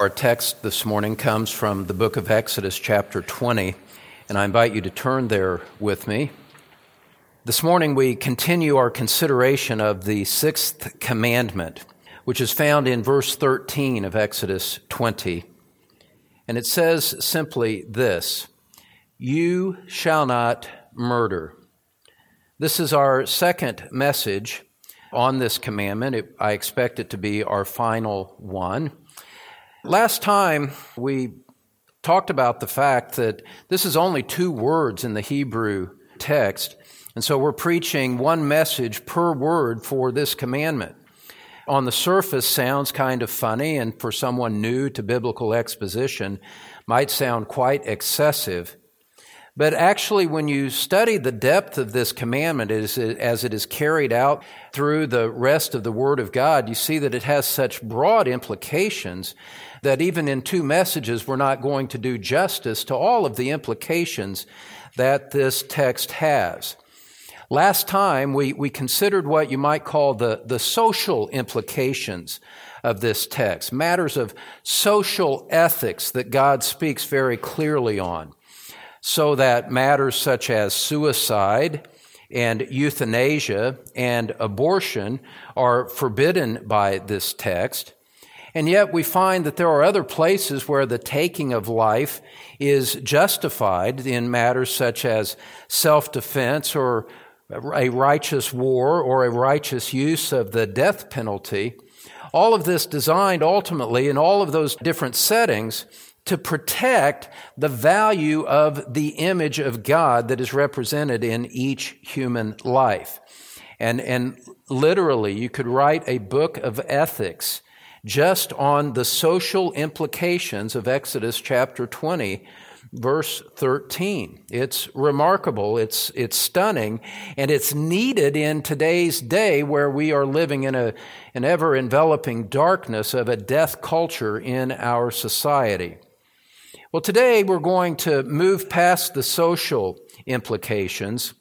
Our text this morning comes from the book of Exodus, chapter 20, and I invite you to turn there with me. This morning we continue our consideration of the sixth commandment, which is found in verse 13 of Exodus 20. And it says simply this You shall not murder. This is our second message on this commandment. It, I expect it to be our final one. Last time we talked about the fact that this is only two words in the Hebrew text, and so we're preaching one message per word for this commandment. On the surface sounds kind of funny and for someone new to biblical exposition might sound quite excessive. But actually, when you study the depth of this commandment as it is carried out through the rest of the Word of God, you see that it has such broad implications that even in two messages, we're not going to do justice to all of the implications that this text has. Last time, we, we considered what you might call the, the social implications of this text, matters of social ethics that God speaks very clearly on so that matters such as suicide and euthanasia and abortion are forbidden by this text. And yet we find that there are other places where the taking of life is justified in matters such as self-defense or a righteous war or a righteous use of the death penalty. All of this designed ultimately in all of those different settings to protect the value of the image of God that is represented in each human life. And, and literally, you could write a book of ethics just on the social implications of Exodus chapter 20 verse 13. It's remarkable, it's, it's stunning, and it's needed in today's day where we are living in a, an ever enveloping darkness of a death culture in our society. Well, today we're going to move past the social implications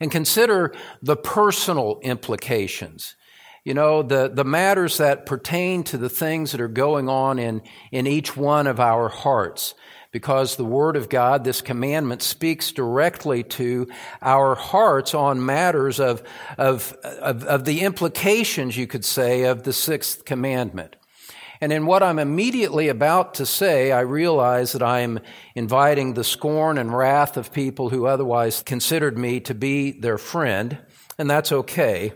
and consider the personal implications. You know, the, the matters that pertain to the things that are going on in, in each one of our hearts. Because the Word of God, this commandment, speaks directly to our hearts on matters of, of, of, of the implications, you could say, of the sixth commandment. And in what I'm immediately about to say, I realize that I'm inviting the scorn and wrath of people who otherwise considered me to be their friend, and that's okay.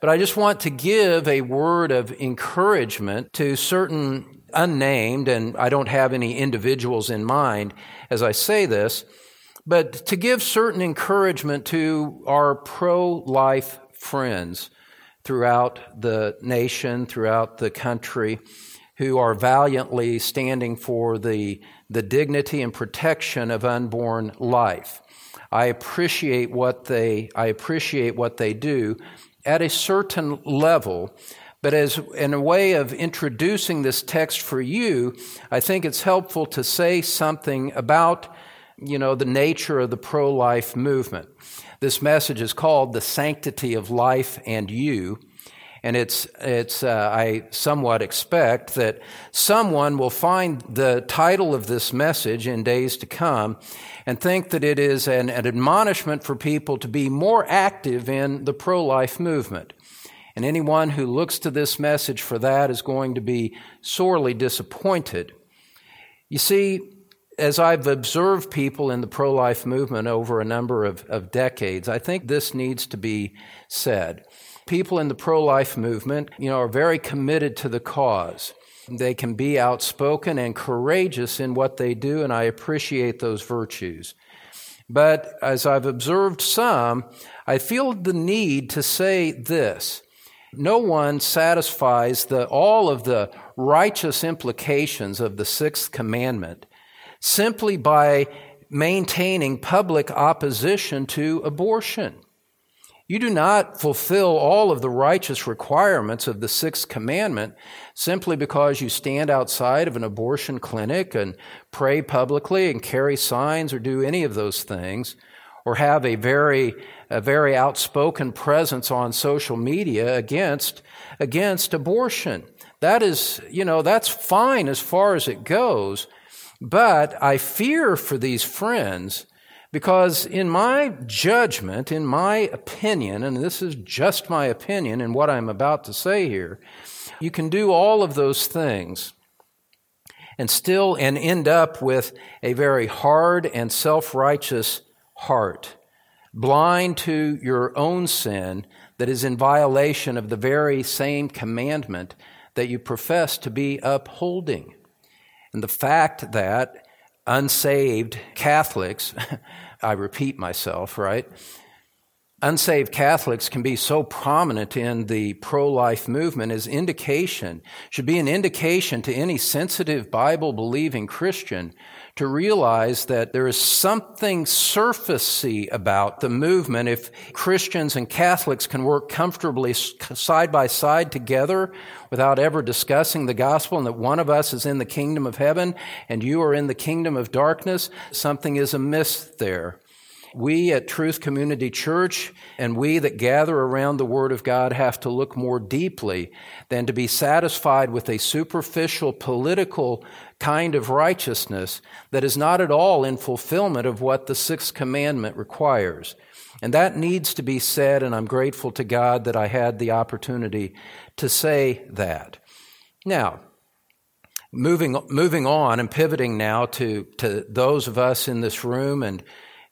But I just want to give a word of encouragement to certain unnamed, and I don't have any individuals in mind as I say this, but to give certain encouragement to our pro life friends throughout the nation, throughout the country who are valiantly standing for the, the dignity and protection of unborn life. I appreciate what they, I appreciate what they do at a certain level, but as in a way of introducing this text for you, I think it's helpful to say something about, you know, the nature of the pro-life movement. This message is called The Sanctity of Life and You. And it's, it's, uh, I somewhat expect that someone will find the title of this message in days to come and think that it is an, an admonishment for people to be more active in the pro life movement. And anyone who looks to this message for that is going to be sorely disappointed. You see, as I've observed people in the pro life movement over a number of, of decades, I think this needs to be said people in the pro life movement, you know, are very committed to the cause. They can be outspoken and courageous in what they do, and I appreciate those virtues. But as I've observed some, I feel the need to say this. No one satisfies the, all of the righteous implications of the sixth commandment simply by maintaining public opposition to abortion. You do not fulfill all of the righteous requirements of the sixth commandment simply because you stand outside of an abortion clinic and pray publicly and carry signs or do any of those things or have a very, a very outspoken presence on social media against, against abortion. That is, you know, that's fine as far as it goes. But I fear for these friends because, in my judgment, in my opinion, and this is just my opinion in what I'm about to say here, you can do all of those things and still and end up with a very hard and self-righteous heart, blind to your own sin that is in violation of the very same commandment that you profess to be upholding. And the fact that unsaved Catholics, I repeat myself, right? Unsaved Catholics can be so prominent in the pro-life movement as indication, should be an indication to any sensitive Bible believing Christian to realize that there is something surfacey about the movement if Christians and Catholics can work comfortably side by side together without ever discussing the gospel and that one of us is in the kingdom of heaven and you are in the kingdom of darkness, something is amiss there. We at Truth Community Church and we that gather around the Word of God have to look more deeply than to be satisfied with a superficial political kind of righteousness that is not at all in fulfillment of what the sixth commandment requires. And that needs to be said, and I'm grateful to God that I had the opportunity to say that. Now, moving, moving on and pivoting now to, to those of us in this room and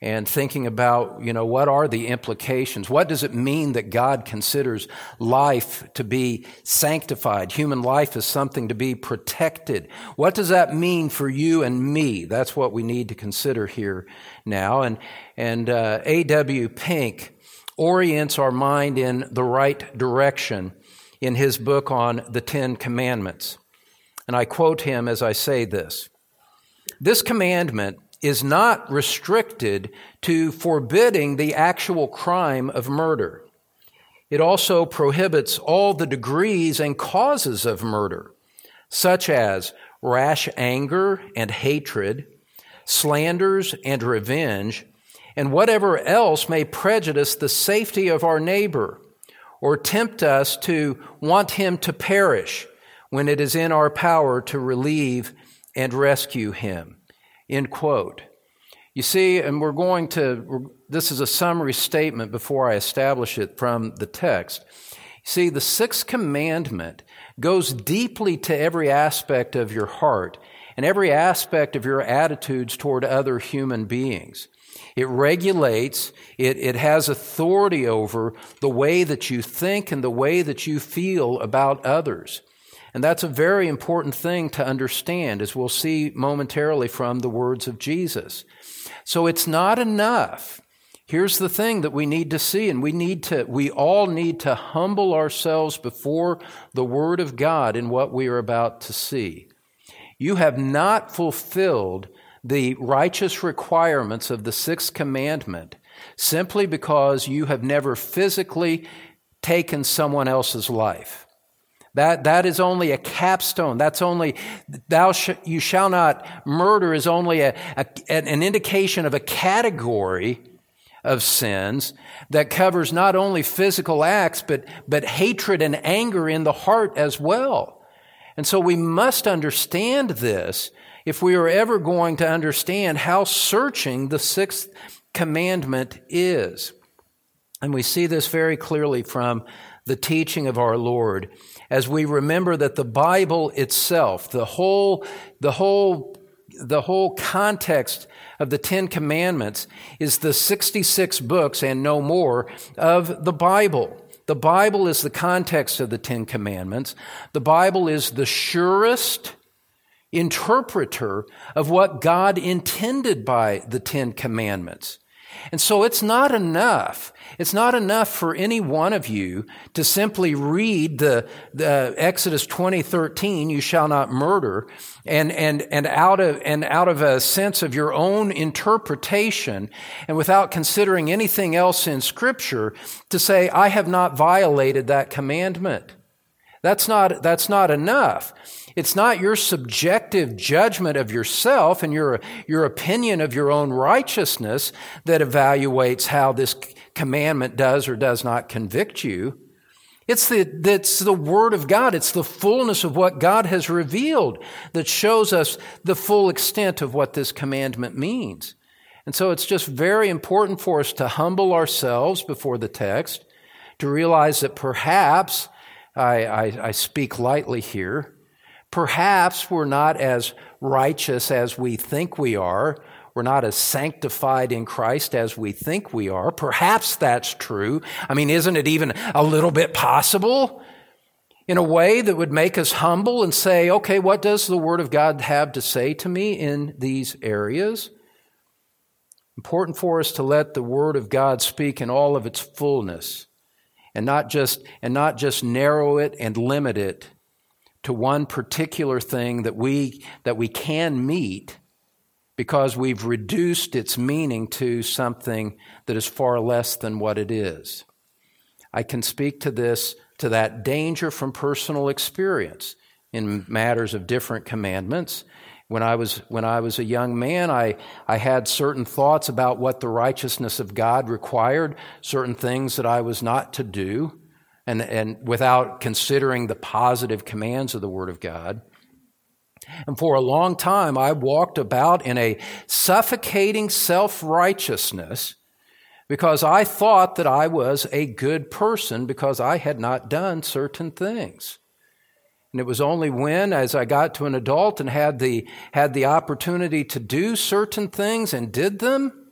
and thinking about, you know, what are the implications? What does it mean that God considers life to be sanctified? Human life is something to be protected. What does that mean for you and me? That's what we need to consider here now. And, and uh, A.W. Pink orients our mind in the right direction in his book on the Ten Commandments. And I quote him as I say this. This commandment is not restricted to forbidding the actual crime of murder. It also prohibits all the degrees and causes of murder, such as rash anger and hatred, slanders and revenge, and whatever else may prejudice the safety of our neighbor or tempt us to want him to perish when it is in our power to relieve and rescue him. End quote. You see, and we're going to, this is a summary statement before I establish it from the text. See, the sixth commandment goes deeply to every aspect of your heart and every aspect of your attitudes toward other human beings. It regulates, it, it has authority over the way that you think and the way that you feel about others. And that's a very important thing to understand, as we'll see momentarily from the words of Jesus. So it's not enough. Here's the thing that we need to see, and we need to, we all need to humble ourselves before the Word of God in what we are about to see. You have not fulfilled the righteous requirements of the sixth commandment simply because you have never physically taken someone else's life. That, that is only a capstone. That's only, thou sh- you shall not murder is only a, a, an indication of a category of sins that covers not only physical acts, but, but hatred and anger in the heart as well. And so we must understand this if we are ever going to understand how searching the sixth commandment is. And we see this very clearly from the teaching of our Lord as we remember that the Bible itself, the whole, the whole, the whole context of the Ten Commandments is the 66 books and no more of the Bible. The Bible is the context of the Ten Commandments. The Bible is the surest interpreter of what God intended by the Ten Commandments. And so it's not enough. It's not enough for any one of you to simply read the, the Exodus 20, 13, you shall not murder, and, and, and out of, and out of a sense of your own interpretation and without considering anything else in scripture to say, I have not violated that commandment. That's not, that's not enough. It's not your subjective judgment of yourself and your, your opinion of your own righteousness that evaluates how this commandment does or does not convict you. It's the, it's the Word of God. It's the fullness of what God has revealed that shows us the full extent of what this commandment means. And so it's just very important for us to humble ourselves before the text, to realize that perhaps, I, I, I speak lightly here, perhaps we're not as righteous as we think we are, we're not as sanctified in Christ as we think we are. Perhaps that's true. I mean, isn't it even a little bit possible? In a way that would make us humble and say, okay, what does the Word of God have to say to me in these areas? Important for us to let the Word of God speak in all of its fullness and not just, and not just narrow it and limit it to one particular thing that we, that we can meet because we've reduced its meaning to something that is far less than what it is. I can speak to this, to that danger from personal experience in matters of different commandments. When I was, when I was a young man, I, I had certain thoughts about what the righteousness of God required, certain things that I was not to do, and, and without considering the positive commands of the Word of God. And for a long time, I walked about in a suffocating self righteousness because I thought that I was a good person because I had not done certain things. And it was only when, as I got to an adult and had the, had the opportunity to do certain things and did them,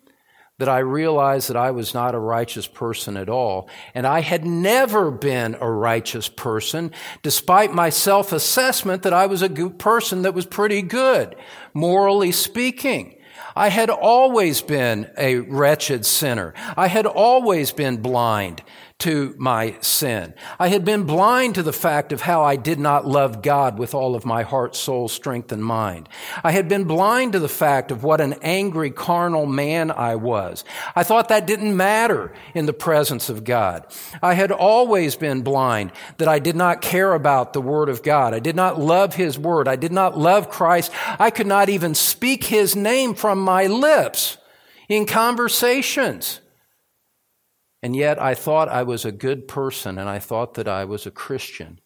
that I realized that I was not a righteous person at all. And I had never been a righteous person, despite my self assessment that I was a good person that was pretty good, morally speaking. I had always been a wretched sinner. I had always been blind to my sin. I had been blind to the fact of how I did not love God with all of my heart, soul, strength, and mind. I had been blind to the fact of what an angry, carnal man I was. I thought that didn't matter in the presence of God. I had always been blind that I did not care about the Word of God. I did not love His Word. I did not love Christ. I could not even speak His name from my lips in conversations. And yet I thought I was a good person and I thought that I was a Christian.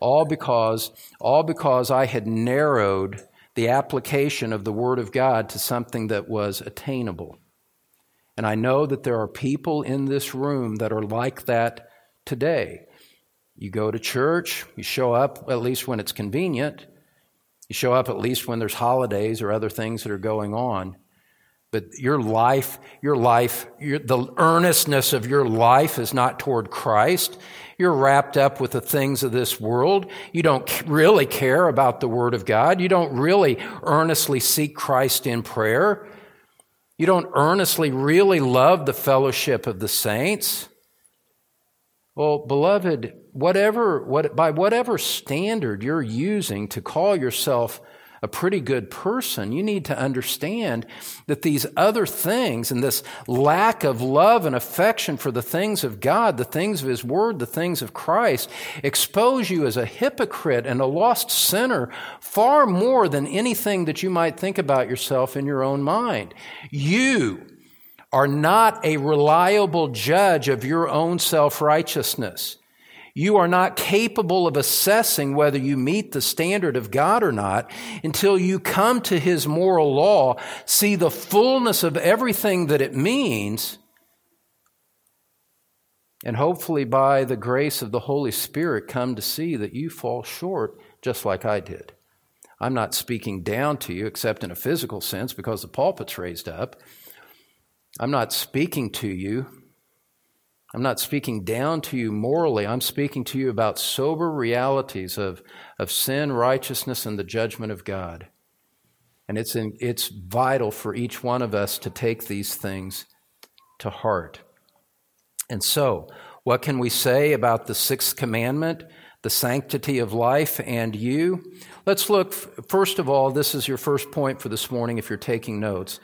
All because, all because I had narrowed the application of the Word of God to something that was attainable. And I know that there are people in this room that are like that today. You go to church, you show up at least when it's convenient, you show up at least when there's holidays or other things that are going on. But your life, your life, your, the earnestness of your life is not toward Christ. You're wrapped up with the things of this world. You don't really care about the Word of God. You don't really earnestly seek Christ in prayer. You don't earnestly really love the fellowship of the saints. Well, beloved, whatever, what, by whatever standard you're using to call yourself a pretty good person, you need to understand that these other things and this lack of love and affection for the things of God, the things of His Word, the things of Christ, expose you as a hypocrite and a lost sinner far more than anything that you might think about yourself in your own mind. You are not a reliable judge of your own self righteousness. You are not capable of assessing whether you meet the standard of God or not until you come to His moral law, see the fullness of everything that it means, and hopefully by the grace of the Holy Spirit come to see that you fall short just like I did. I'm not speaking down to you except in a physical sense because the pulpit's raised up. I'm not speaking to you I'm not speaking down to you morally. I'm speaking to you about sober realities of, of sin, righteousness, and the judgment of God. And it's, in, it's vital for each one of us to take these things to heart. And so, what can we say about the sixth commandment, the sanctity of life, and you? Let's look, first of all, this is your first point for this morning if you're taking notes.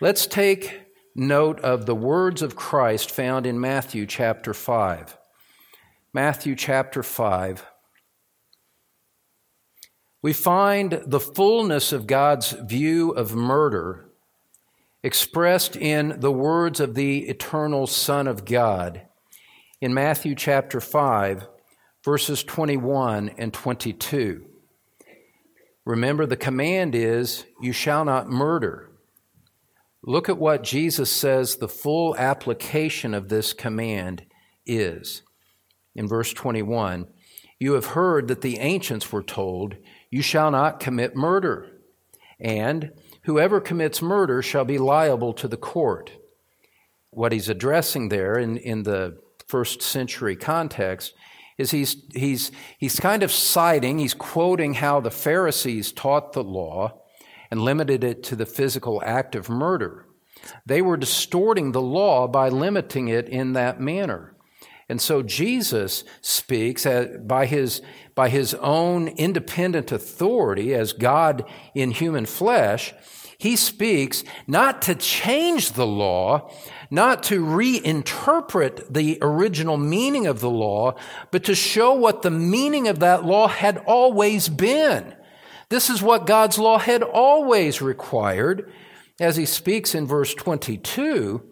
Let's take note of the words of Christ found in Matthew chapter 5. Matthew chapter 5. We find the fullness of God's view of murder expressed in the words of the eternal Son of God. In Matthew chapter 5, verses 21 and 22. Remember, the command is, You shall not murder. Look at what Jesus says the full application of this command is. In verse 21, you have heard that the ancients were told, You shall not commit murder, and whoever commits murder shall be liable to the court. What he's addressing there in, in the first century context is he's, he's, he's kind of citing, he's quoting how the Pharisees taught the law and limited it to the physical act of murder. They were distorting the law by limiting it in that manner. And so Jesus speaks by his, by his own independent authority as God in human flesh. He speaks not to change the law, not to reinterpret the original meaning of the law, but to show what the meaning of that law had always been. This is what God's law had always required. As he speaks in verse 22,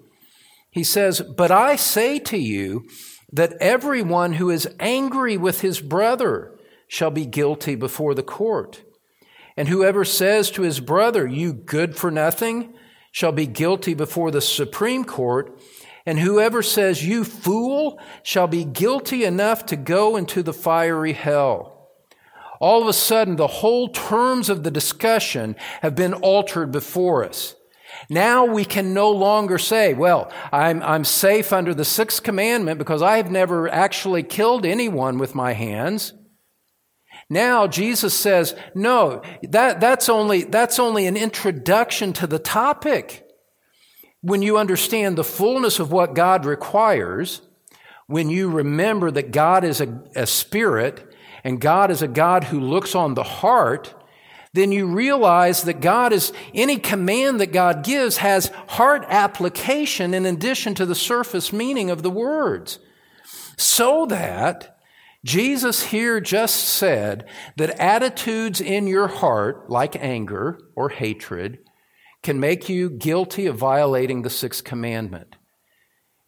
he says, But I say to you that everyone who is angry with his brother shall be guilty before the court. And whoever says to his brother, You good for nothing, shall be guilty before the Supreme Court. And whoever says, You fool, shall be guilty enough to go into the fiery hell. All of a sudden, the whole terms of the discussion have been altered before us. Now we can no longer say, well, I'm, I'm safe under the sixth commandment because I have never actually killed anyone with my hands. Now Jesus says, no, that, that's only, that's only an introduction to the topic. When you understand the fullness of what God requires, when you remember that God is a, a spirit and God is a God who looks on the heart, then you realize that God is, any command that God gives has heart application in addition to the surface meaning of the words. So that Jesus here just said that attitudes in your heart, like anger or hatred, can make you guilty of violating the sixth commandment.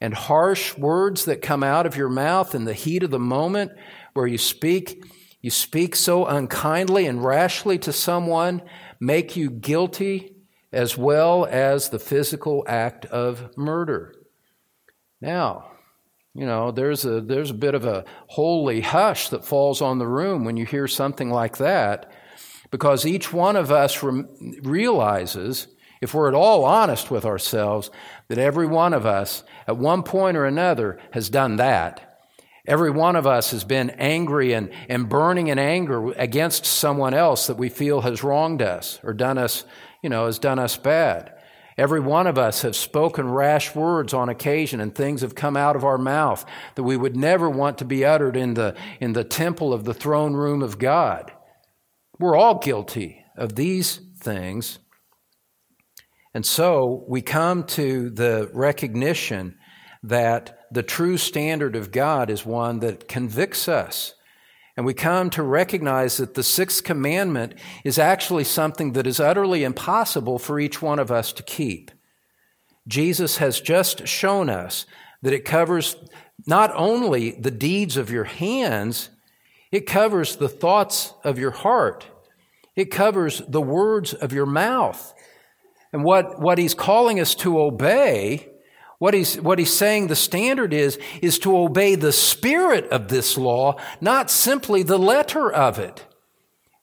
And harsh words that come out of your mouth in the heat of the moment where you speak you speak so unkindly and rashly to someone, make you guilty as well as the physical act of murder. Now, you know, there's a, there's a bit of a holy hush that falls on the room when you hear something like that, because each one of us realizes, if we're at all honest with ourselves, that every one of us at one point or another has done that. Every one of us has been angry and, and burning in anger against someone else that we feel has wronged us or done us, you know, has done us bad. Every one of us have spoken rash words on occasion and things have come out of our mouth that we would never want to be uttered in the, in the temple of the throne room of God. We're all guilty of these things. And so we come to the recognition that the true standard of God is one that convicts us. And we come to recognize that the sixth commandment is actually something that is utterly impossible for each one of us to keep. Jesus has just shown us that it covers not only the deeds of your hands, it covers the thoughts of your heart. It covers the words of your mouth. And what, what he's calling us to obey what he's, what he's saying the standard is, is to obey the spirit of this law, not simply the letter of it.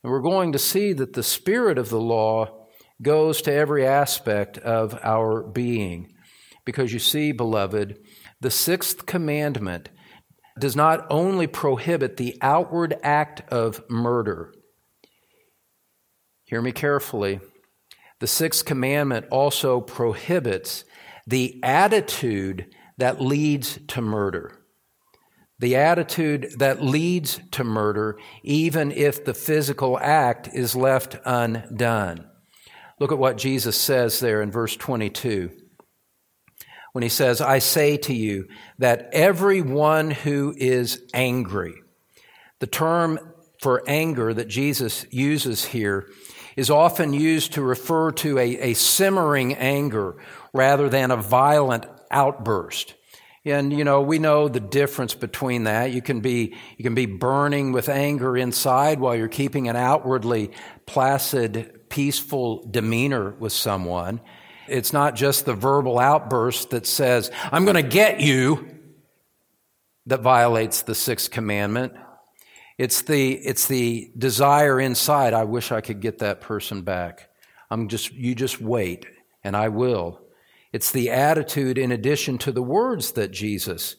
And we're going to see that the spirit of the law goes to every aspect of our being. Because you see, beloved, the sixth commandment does not only prohibit the outward act of murder. Hear me carefully. The sixth commandment also prohibits the attitude that leads to murder. The attitude that leads to murder, even if the physical act is left undone. Look at what Jesus says there in verse 22 when he says, I say to you that everyone who is angry, the term for anger that Jesus uses here is often used to refer to a, a simmering anger rather than a violent outburst. And, you know, we know the difference between that. You can be, you can be burning with anger inside while you're keeping an outwardly placid, peaceful demeanor with someone. It's not just the verbal outburst that says, I'm going to get you, that violates the sixth commandment. It's the, it's the desire inside. I wish I could get that person back. I'm just, you just wait and I will. It's the attitude in addition to the words that Jesus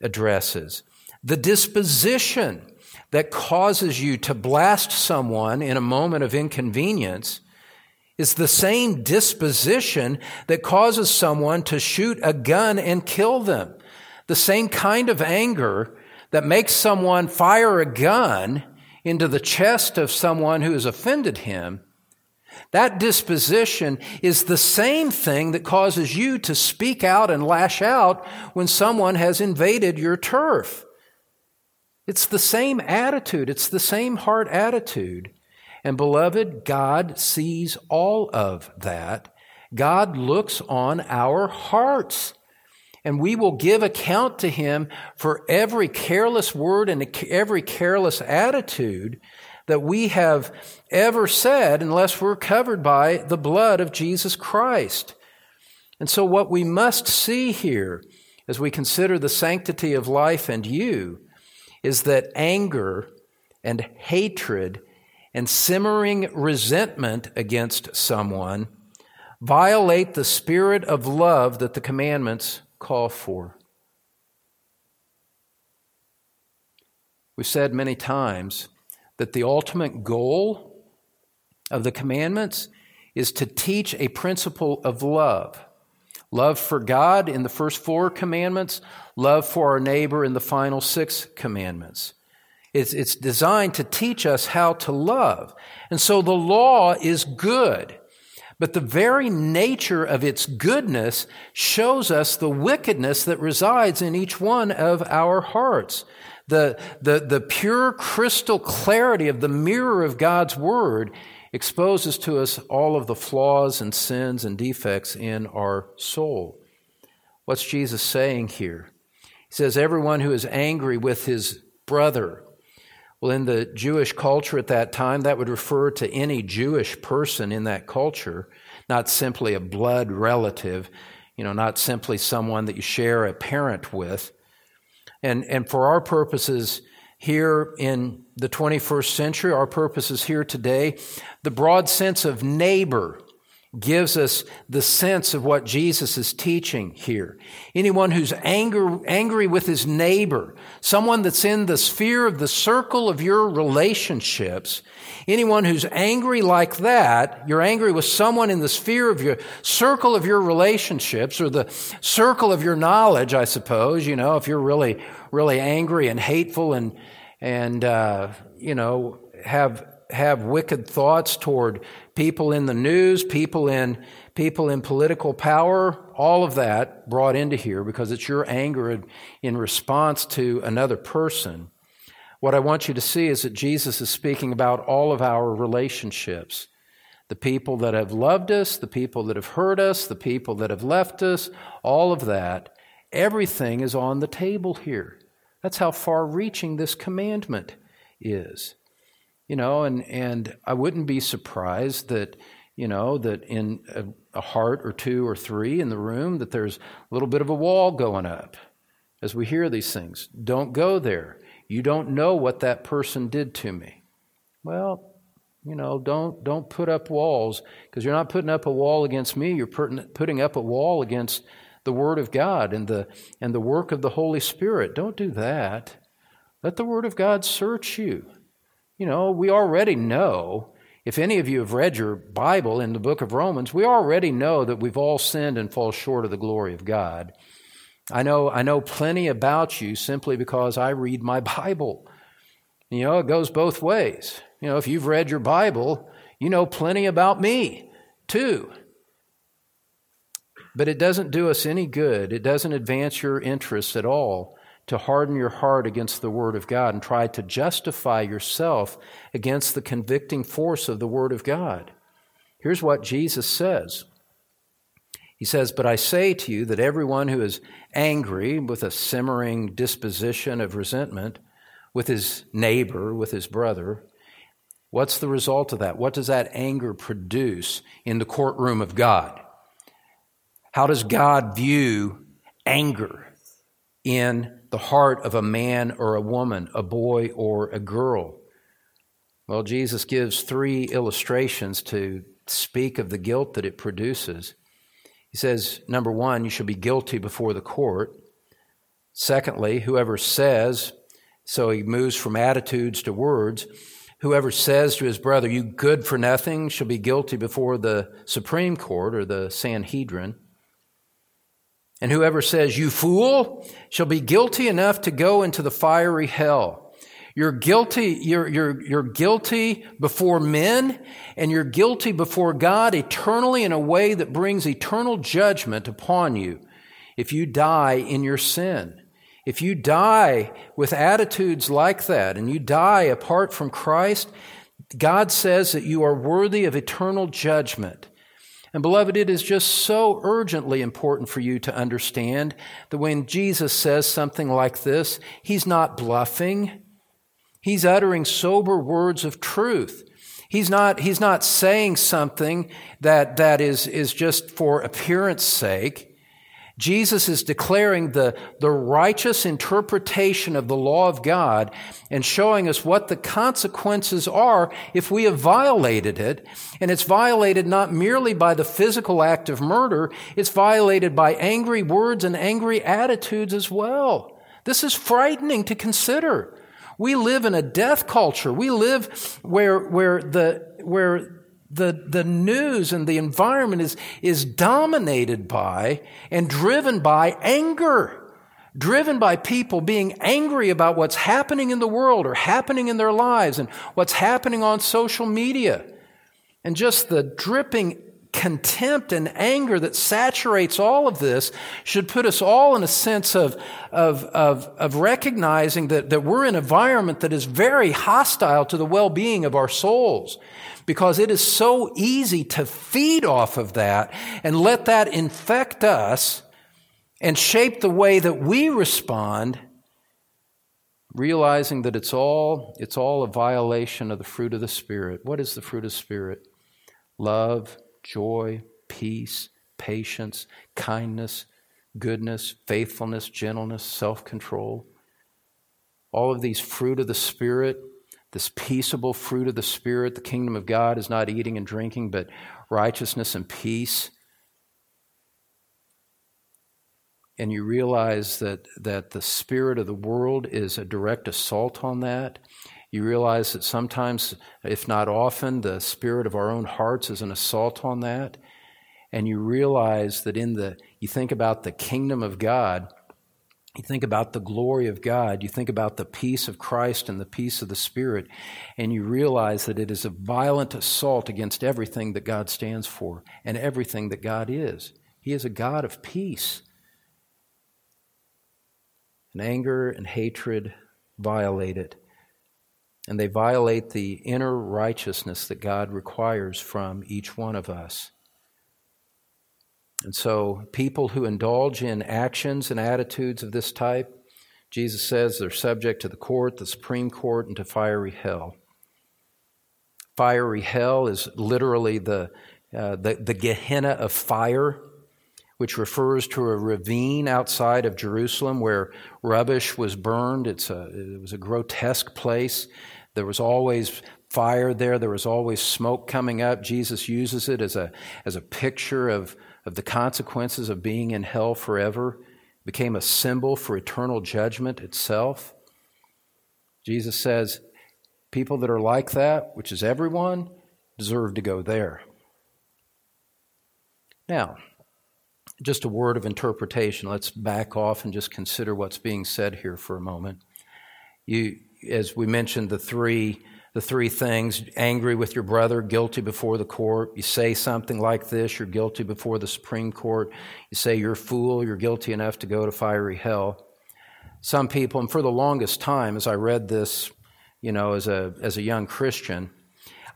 addresses. The disposition that causes you to blast someone in a moment of inconvenience is the same disposition that causes someone to shoot a gun and kill them. The same kind of anger that makes someone fire a gun into the chest of someone who has offended him that disposition is the same thing that causes you to speak out and lash out when someone has invaded your turf. It's the same attitude, it's the same heart attitude. And beloved, God sees all of that. God looks on our hearts. And we will give account to Him for every careless word and every careless attitude that we have ever said unless we're covered by the blood of Jesus Christ. And so, what we must see here as we consider the sanctity of life and you is that anger and hatred and simmering resentment against someone violate the spirit of love that the commandments call for. We've said many times that the ultimate goal of the commandments is to teach a principle of love. Love for God in the first four commandments, love for our neighbor in the final six commandments. It's, it's designed to teach us how to love. And so the law is good. But the very nature of its goodness shows us the wickedness that resides in each one of our hearts. The, the, the pure crystal clarity of the mirror of God's Word exposes to us all of the flaws and sins and defects in our soul. What's Jesus saying here? He says, Everyone who is angry with his brother. Well, in the Jewish culture at that time, that would refer to any Jewish person in that culture, not simply a blood relative, you know, not simply someone that you share a parent with. And, and for our purposes here in the 21st century, our purposes here today, the broad sense of neighbor gives us the sense of what Jesus is teaching here. Anyone who's anger, angry with his neighbor, someone that's in the sphere of the circle of your relationships, anyone who's angry like that, you're angry with someone in the sphere of your circle of your relationships or the circle of your knowledge, I suppose, you know, if you're really, really angry and hateful and, and, uh, you know, have, have wicked thoughts toward people in the news, people in, people in political power, all of that brought into here because it's your anger in response to another person. What I want you to see is that Jesus is speaking about all of our relationships. The people that have loved us, the people that have hurt us, the people that have left us, all of that. Everything is on the table here. That's how far reaching this commandment is. You know, and, and I wouldn't be surprised that, you know, that in a, a heart or two or three in the room that there's a little bit of a wall going up as we hear these things. Don't go there. You don't know what that person did to me. Well, you know, don't don't put up walls because you're not putting up a wall against me. You're putting up a wall against the Word of God and the and the work of the Holy Spirit. Don't do that. Let the Word of God search you. You know, we already know. If any of you have read your Bible in the book of Romans, we already know that we've all sinned and fall short of the glory of God. I know, I know plenty about you simply because I read my Bible. You know, it goes both ways. You know, if you've read your Bible, you know plenty about me, too. But it doesn't do us any good. It doesn't advance your interests at all to harden your heart against the Word of God and try to justify yourself against the convicting force of the Word of God. Here's what Jesus says He says, But I say to you that everyone who is angry with a simmering disposition of resentment with his neighbor, with his brother, what's the result of that? What does that anger produce in the courtroom of God? How does God view anger in the heart of a man or a woman, a boy or a girl? Well, Jesus gives three illustrations to speak of the guilt that it produces. He says, number one, you shall be guilty before the court. Secondly, whoever says, so he moves from attitudes to words, whoever says to his brother, You good for nothing, shall be guilty before the Supreme Court or the Sanhedrin. And whoever says, You fool, shall be guilty enough to go into the fiery hell. You're guilty, you're, you're, you're guilty before men, and you're guilty before God eternally in a way that brings eternal judgment upon you if you die in your sin. If you die with attitudes like that and you die apart from Christ, God says that you are worthy of eternal judgment. And beloved, it is just so urgently important for you to understand that when Jesus says something like this, he's not bluffing. He's uttering sober words of truth. He's not, he's not saying something that, that is, is just for appearance sake. Jesus is declaring the, the righteous interpretation of the law of God and showing us what the consequences are if we have violated it. And it's violated not merely by the physical act of murder, it's violated by angry words and angry attitudes as well. This is frightening to consider. We live in a death culture. We live where, where the, where the, the news and the environment is, is dominated by and driven by anger. Driven by people being angry about what's happening in the world or happening in their lives and what's happening on social media. And just the dripping contempt and anger that saturates all of this should put us all in a sense of, of, of, of recognizing that, that we're in an environment that is very hostile to the well-being of our souls because it is so easy to feed off of that and let that infect us and shape the way that we respond realizing that it's all it's all a violation of the fruit of the spirit what is the fruit of spirit love joy, peace, patience, kindness, goodness, faithfulness, gentleness, self control. All of these fruit of the Spirit, this peaceable fruit of the Spirit, the kingdom of God is not eating and drinking, but righteousness and peace. And you realize that, that the spirit of the world is a direct assault on that. You realize that sometimes, if not often, the spirit of our own hearts is an assault on that. And you realize that in the, you think about the kingdom of God, you think about the glory of God, you think about the peace of Christ and the peace of the Spirit, and you realize that it is a violent assault against everything that God stands for and everything that God is. He is a God of peace. And anger and hatred violate it and they violate the inner righteousness that God requires from each one of us. And so, people who indulge in actions and attitudes of this type, Jesus says they're subject to the court, the Supreme Court, and to fiery hell. Fiery hell is literally the, uh, the, the Gehenna of fire, which refers to a ravine outside of Jerusalem where rubbish was burned. It's a, it was a grotesque place. There was always fire there, there was always smoke coming up. Jesus uses it as a, as a picture of, of the consequences of being in hell forever. Became a symbol for eternal judgment itself. Jesus says, people that are like that, which is everyone, deserve to go there. Now, just a word of interpretation. Let's back off and just consider what's being said here for a moment. You, as we mentioned, the three the three things angry with your brother, guilty before the court. You say something like this, you're guilty before the Supreme Court. You say you're a fool, you're guilty enough to go to fiery hell. Some people, and for the longest time, as I read this, you know, as a, as a young Christian,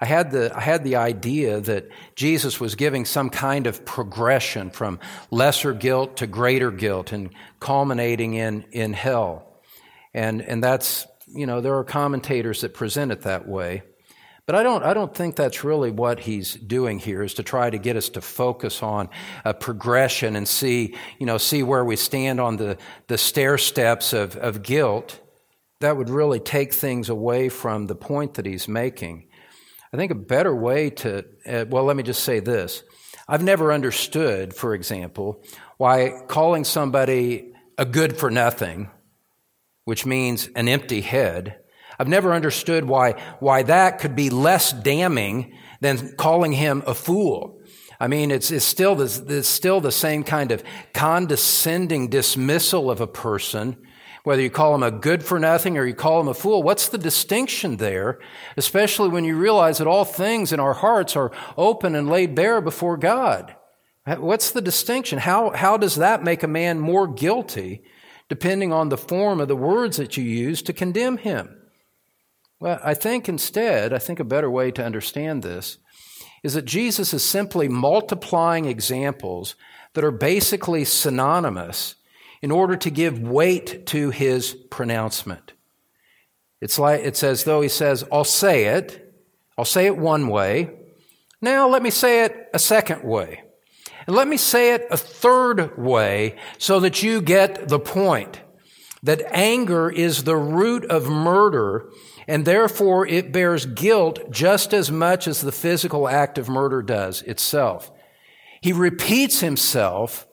I had the, I had the idea that Jesus was giving some kind of progression from lesser guilt to greater guilt and culminating in, in hell. And, and that's, you know, there are commentators that present it that way. But I don't, I don't think that's really what he's doing here is to try to get us to focus on a progression and see, you know, see where we stand on the, the stair steps of, of guilt. That would really take things away from the point that he's making. I think a better way to, uh, well, let me just say this. I've never understood, for example, why calling somebody a good for nothing, which means an empty head, I've never understood why, why that could be less damning than calling him a fool. I mean, it's, it's, still it's still the same kind of condescending dismissal of a person whether you call him a good for nothing or you call him a fool, what's the distinction there? Especially when you realize that all things in our hearts are open and laid bare before God. What's the distinction? How, how does that make a man more guilty depending on the form of the words that you use to condemn him? Well, I think instead, I think a better way to understand this is that Jesus is simply multiplying examples that are basically synonymous in order to give weight to his pronouncement. It's like, it's as though he says, I'll say it. I'll say it one way. Now let me say it a second way. And let me say it a third way so that you get the point. That anger is the root of murder and therefore it bears guilt just as much as the physical act of murder does itself. He repeats himself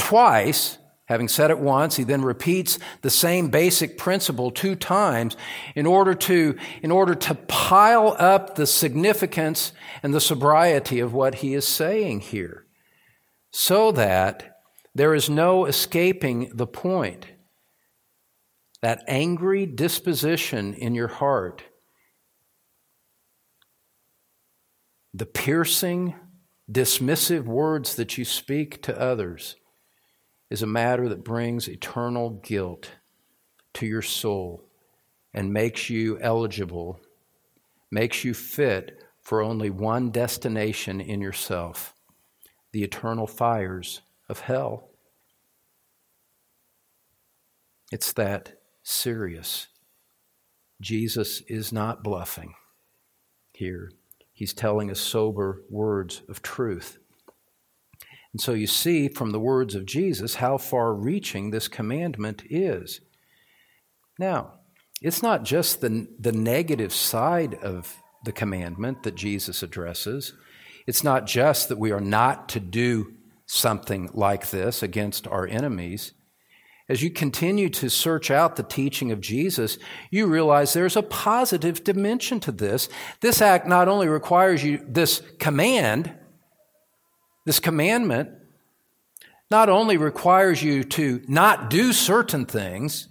twice Having said it once, he then repeats the same basic principle two times in order to, in order to pile up the significance and the sobriety of what he is saying here. So that there is no escaping the point. That angry disposition in your heart, the piercing, dismissive words that you speak to others, is a matter that brings eternal guilt to your soul and makes you eligible, makes you fit for only one destination in yourself the eternal fires of hell. It's that serious. Jesus is not bluffing here. He's telling us sober words of truth. And so you see from the words of Jesus how far reaching this commandment is. Now, it's not just the, the negative side of the commandment that Jesus addresses. It's not just that we are not to do something like this against our enemies. As you continue to search out the teaching of Jesus, you realize there's a positive dimension to this. This act not only requires you this command, this commandment not only requires you to not do certain things,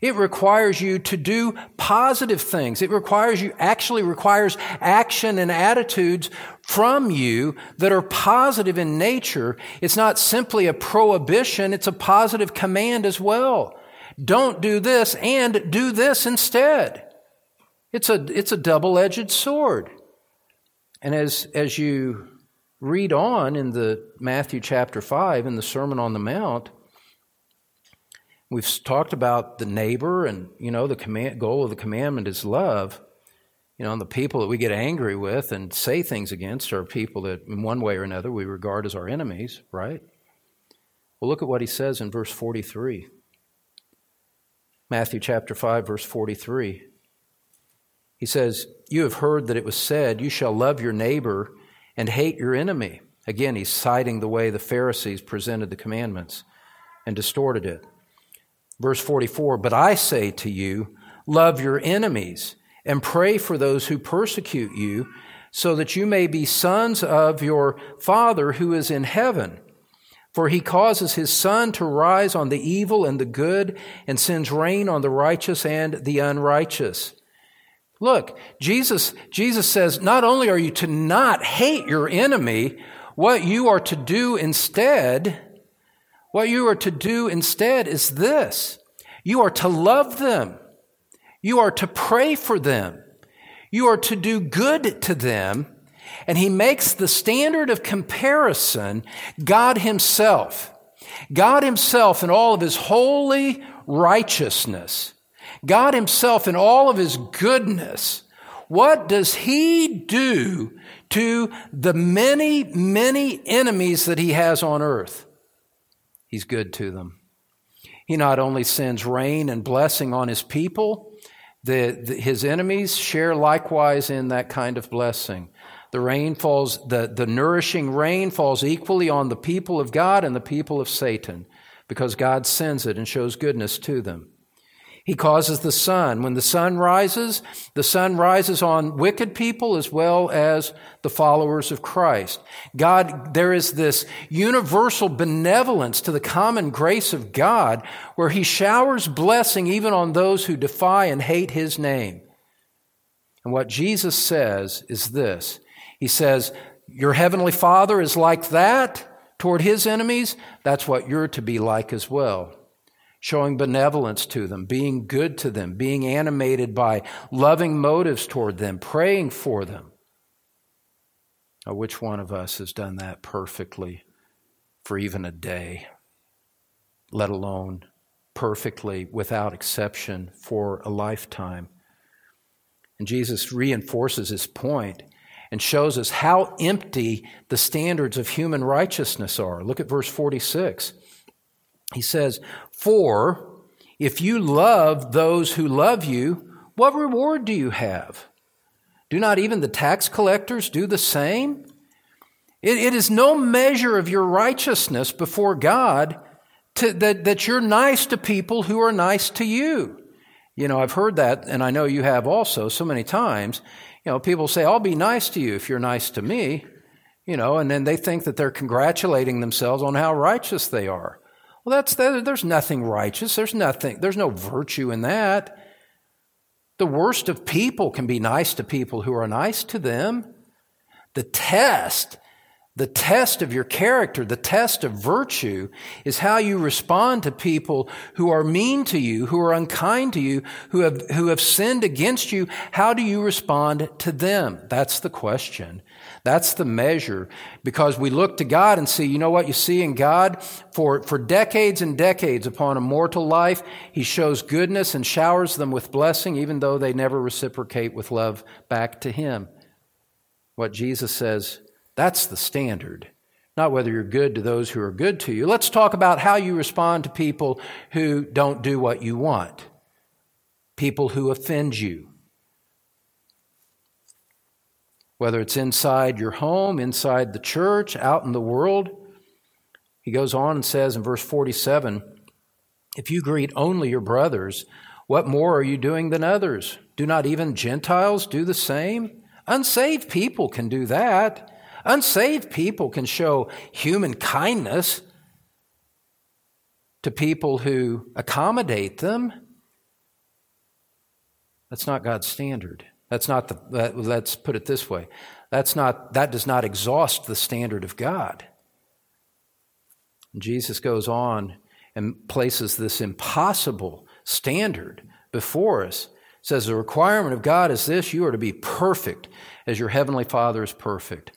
it requires you to do positive things. It requires you, actually requires action and attitudes from you that are positive in nature. It's not simply a prohibition, it's a positive command as well. Don't do this and do this instead. It's a, it's a double-edged sword. And as, as you read on in the Matthew chapter 5 in the Sermon on the Mount, we've talked about the neighbor and, you know, the command, goal of the commandment is love. You know, and the people that we get angry with and say things against are people that, in one way or another, we regard as our enemies, right? Well, look at what he says in verse 43. Matthew chapter 5, verse 43. He says, You have heard that it was said, You shall love your neighbor and hate your enemy. Again, he's citing the way the Pharisees presented the commandments and distorted it. Verse 44 But I say to you, love your enemies and pray for those who persecute you, so that you may be sons of your Father who is in heaven. For he causes his sun to rise on the evil and the good, and sends rain on the righteous and the unrighteous. Look, Jesus, Jesus says, not only are you to not hate your enemy, what you are to do instead, what you are to do instead is this. You are to love them. You are to pray for them. You are to do good to them. And he makes the standard of comparison God himself. God himself in all of his holy righteousness. God himself in all of his goodness. What does he do to the many, many enemies that he has on earth? He's good to them. He not only sends rain and blessing on his people, the, the, his enemies share likewise in that kind of blessing. The rain falls, the, the nourishing rain falls equally on the people of God and the people of Satan because God sends it and shows goodness to them. He causes the sun. When the sun rises, the sun rises on wicked people as well as the followers of Christ. God, there is this universal benevolence to the common grace of God where he showers blessing even on those who defy and hate his name. And what Jesus says is this. He says, your heavenly father is like that toward his enemies. That's what you're to be like as well showing benevolence to them, being good to them, being animated by loving motives toward them, praying for them. Now, which one of us has done that perfectly for even a day, let alone perfectly without exception for a lifetime? And Jesus reinforces his point and shows us how empty the standards of human righteousness are. Look at verse 46. He says, For if you love those who love you, what reward do you have? Do not even the tax collectors do the same? it, it is no measure of your righteousness before God to, that, that you're nice to people who are nice to you. You know, I've heard that, and I know you have also so many times. You know, people say, I'll be nice to you if you're nice to me. You know, and then they think that they're congratulating themselves on how righteous they are. Well, that's, there's nothing righteous. There's nothing, there's no virtue in that. The worst of people can be nice to people who are nice to them. The test, the test of your character, the test of virtue is how you respond to people who are mean to you, who are unkind to you, who have, who have sinned against you. How do you respond to them? That's the question. That's the measure because we look to God and see, you know what you see in God? For, for decades and decades upon a mortal life, He shows goodness and showers them with blessing, even though they never reciprocate with love back to Him. What Jesus says, that's the standard. Not whether you're good to those who are good to you. Let's talk about how you respond to people who don't do what you want, people who offend you whether it's inside your home, inside the church, out in the world. He goes on and says in verse 47 If you greet only your brothers, what more are you doing than others? Do not even Gentiles do the same? Unsaved people can do that. Unsaved people can show human kindness to people who accommodate them. That's not God's standard. That's not the, that, let's put it this way. That's not, that does not exhaust the standard of God. Jesus goes on and places this impossible standard before us. Says the requirement of God is this you are to be perfect as your heavenly Father is perfect.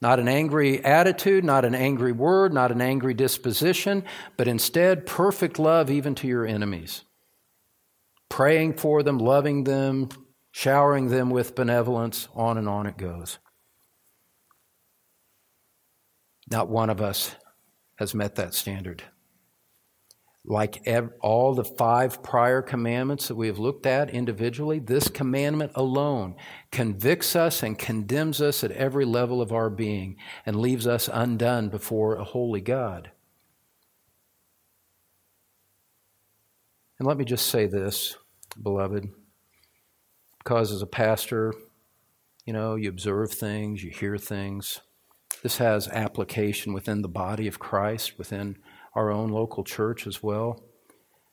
Not an angry attitude, not an angry word, not an angry disposition, but instead perfect love even to your enemies. Praying for them, loving them, showering them with benevolence, on and on it goes. Not one of us has met that standard. Like ev- all the five prior commandments that we have looked at individually, this commandment alone convicts us and condemns us at every level of our being and leaves us undone before a holy God. And let me just say this, beloved because as a pastor, you know, you observe things, you hear things. This has application within the body of Christ, within our own local church as well.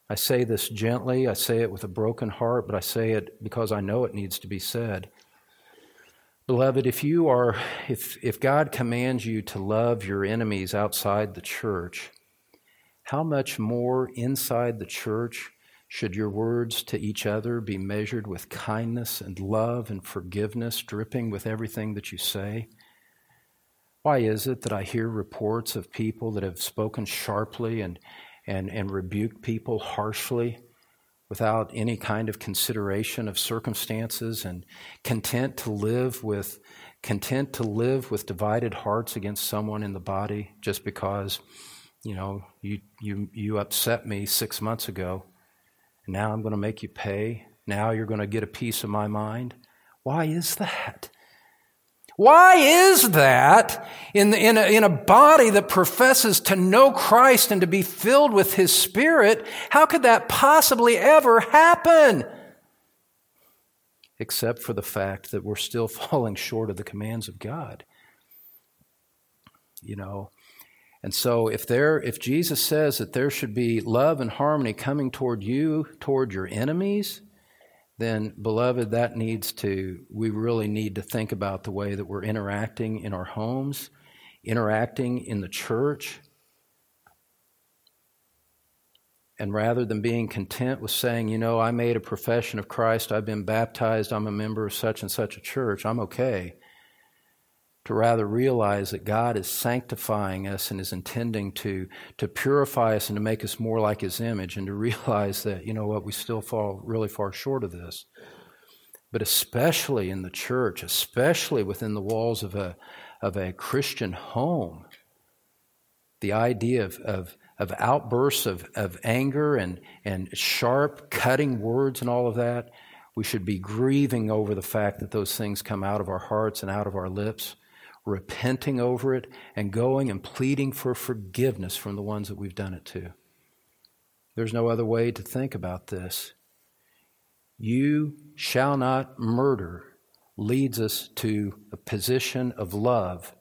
I say this gently, I say it with a broken heart, but I say it because I know it needs to be said. Beloved, if you are if if God commands you to love your enemies outside the church, how much more inside the church Should your words to each other be measured with kindness and love and forgiveness, dripping with everything that you say? Why is it that I hear reports of people that have spoken sharply and, and, and rebuked people harshly without any kind of consideration of circumstances and content to live with content to live with divided hearts against someone in the body just because you know you you you upset me 6 months ago and now I'm going to make you pay now you're going to get a piece of my mind why is that why is that in, in, a, in a body that professes to know Christ and to be filled with His Spirit? How could that possibly ever happen? Except for the fact that we're still falling short of the commands of God. You know, and so if there if Jesus says that there should be love and harmony coming toward you, toward your enemies, then, beloved, that needs to, we really need to think about the way that we're interacting in our homes, interacting in the church. And rather than being content with saying, you know, I made a profession of Christ, I've been baptized, I'm a member of such and such a church, I'm okay to rather realize that God is sanctifying us and is intending to, to purify us and to make us more like His image, and to realize that, you know what, we still fall really far short of this. But especially in the church, especially within the walls of a, of a Christian home, the idea of, of, of outbursts of, of anger and, and sharp, cutting words and all of that, we should be grieving over the fact that those things come out of our hearts and out of our lips repenting over it, and going and pleading for forgiveness from the ones that we've done it to. There's no other way to think about this. You shall not murder leads us to a position of love,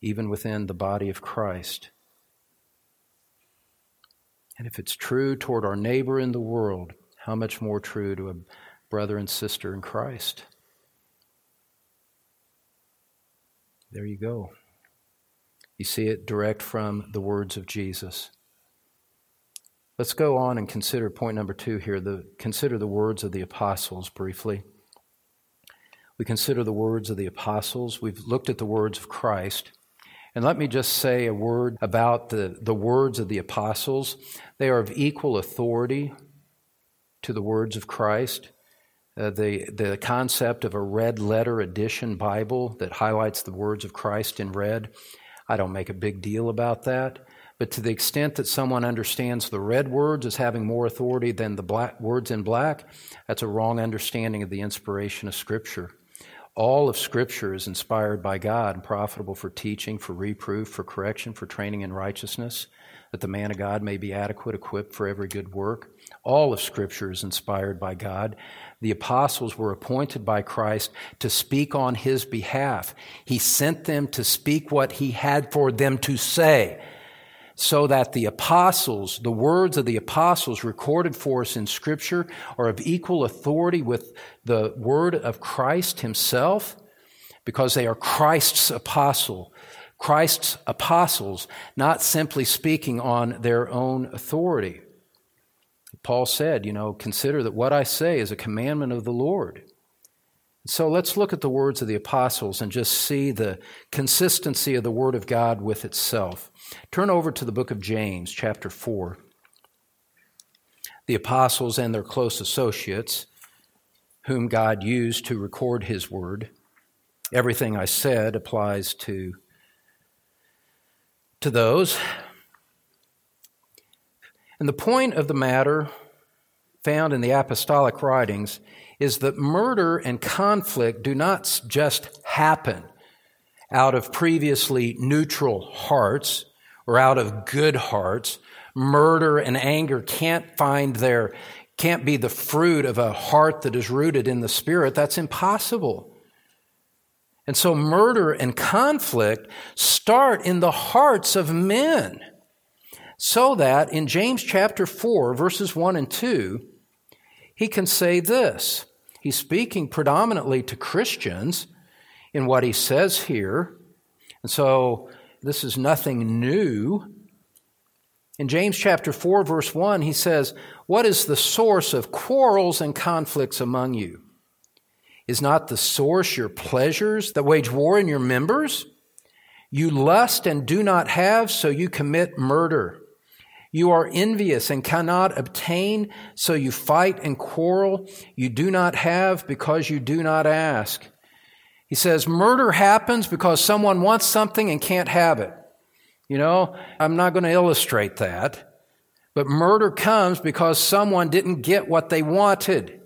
even within the body of Christ. And if it's true toward our neighbor in the world, how much more true to a brother and sister in Christ? There you go. You see it direct from the words of Jesus. Let's go on and consider point number two here. The, consider the words of the apostles briefly. We consider the words of the apostles. We've looked at the words of Christ. And let me just say a word about the, the words of the apostles. They are of equal authority to the words of Christ. Uh, the, the concept of a red letter edition Bible that highlights the words of Christ in red. I don't make a big deal about that. But to the extent that someone understands the red words as having more authority than the black words in black, that's a wrong understanding of the inspiration of Scripture. All of Scripture is inspired by God and profitable for teaching, for reproof, for correction, for training in righteousness, that the man of God may be adequate, equipped for every good work. All of Scripture is inspired by God the apostles were appointed by Christ to speak on his behalf. He sent them to speak what he had for them to say. So that the apostles, the words of the apostles recorded for us in Scripture, are of equal authority with the word of Christ himself, because they are Christ's apostle. Christ's apostles, not simply speaking on their own authority. Paul said, you know, consider that what I say is a commandment of the Lord. So let's look at the words of the apostles and just see the consistency of the Word of God with itself. Turn over to the book of James, chapter 4. The apostles and their close associates, whom God used to record His Word. Everything I said applies to, to those. And the point of the matter found in the apostolic writings is that murder and conflict do not just happen out of previously neutral hearts or out of good hearts. Murder and anger can't find their, can't be the fruit of a heart that is rooted in the Spirit. That's impossible. And so murder and conflict start in the hearts of men. So that in James chapter 4, verses 1 and 2, he can say this. He's speaking predominantly to Christians in what he says here. And so this is nothing new. In James chapter 4 verse 1, he says, What is the source of quarrels and conflicts among you? Is not the source your pleasures that wage war in your members? You lust and do not have, so you commit murder. You are envious and cannot obtain, so you fight and quarrel. You do not have because you do not ask. He says murder happens because someone wants something and can't have it. You know, I'm not going to illustrate that. But murder comes because someone didn't get what they wanted.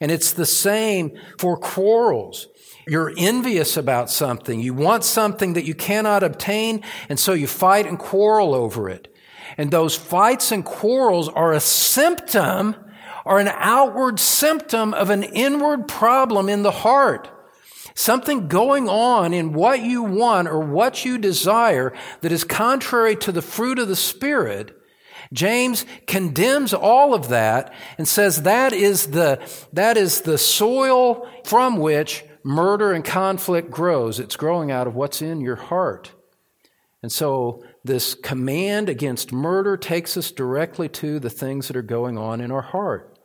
And it's the same for quarrels. You're envious about something. You want something that you cannot obtain, and so you fight and quarrel over it. And those fights and quarrels are a symptom, are an outward symptom of an inward problem in the heart. Something going on in what you want or what you desire that is contrary to the fruit of the Spirit. James condemns all of that and says that is the, that is the soil from which murder and conflict grows. It's growing out of what's in your heart. And so this command against murder takes us directly to the things that are going on in our heart.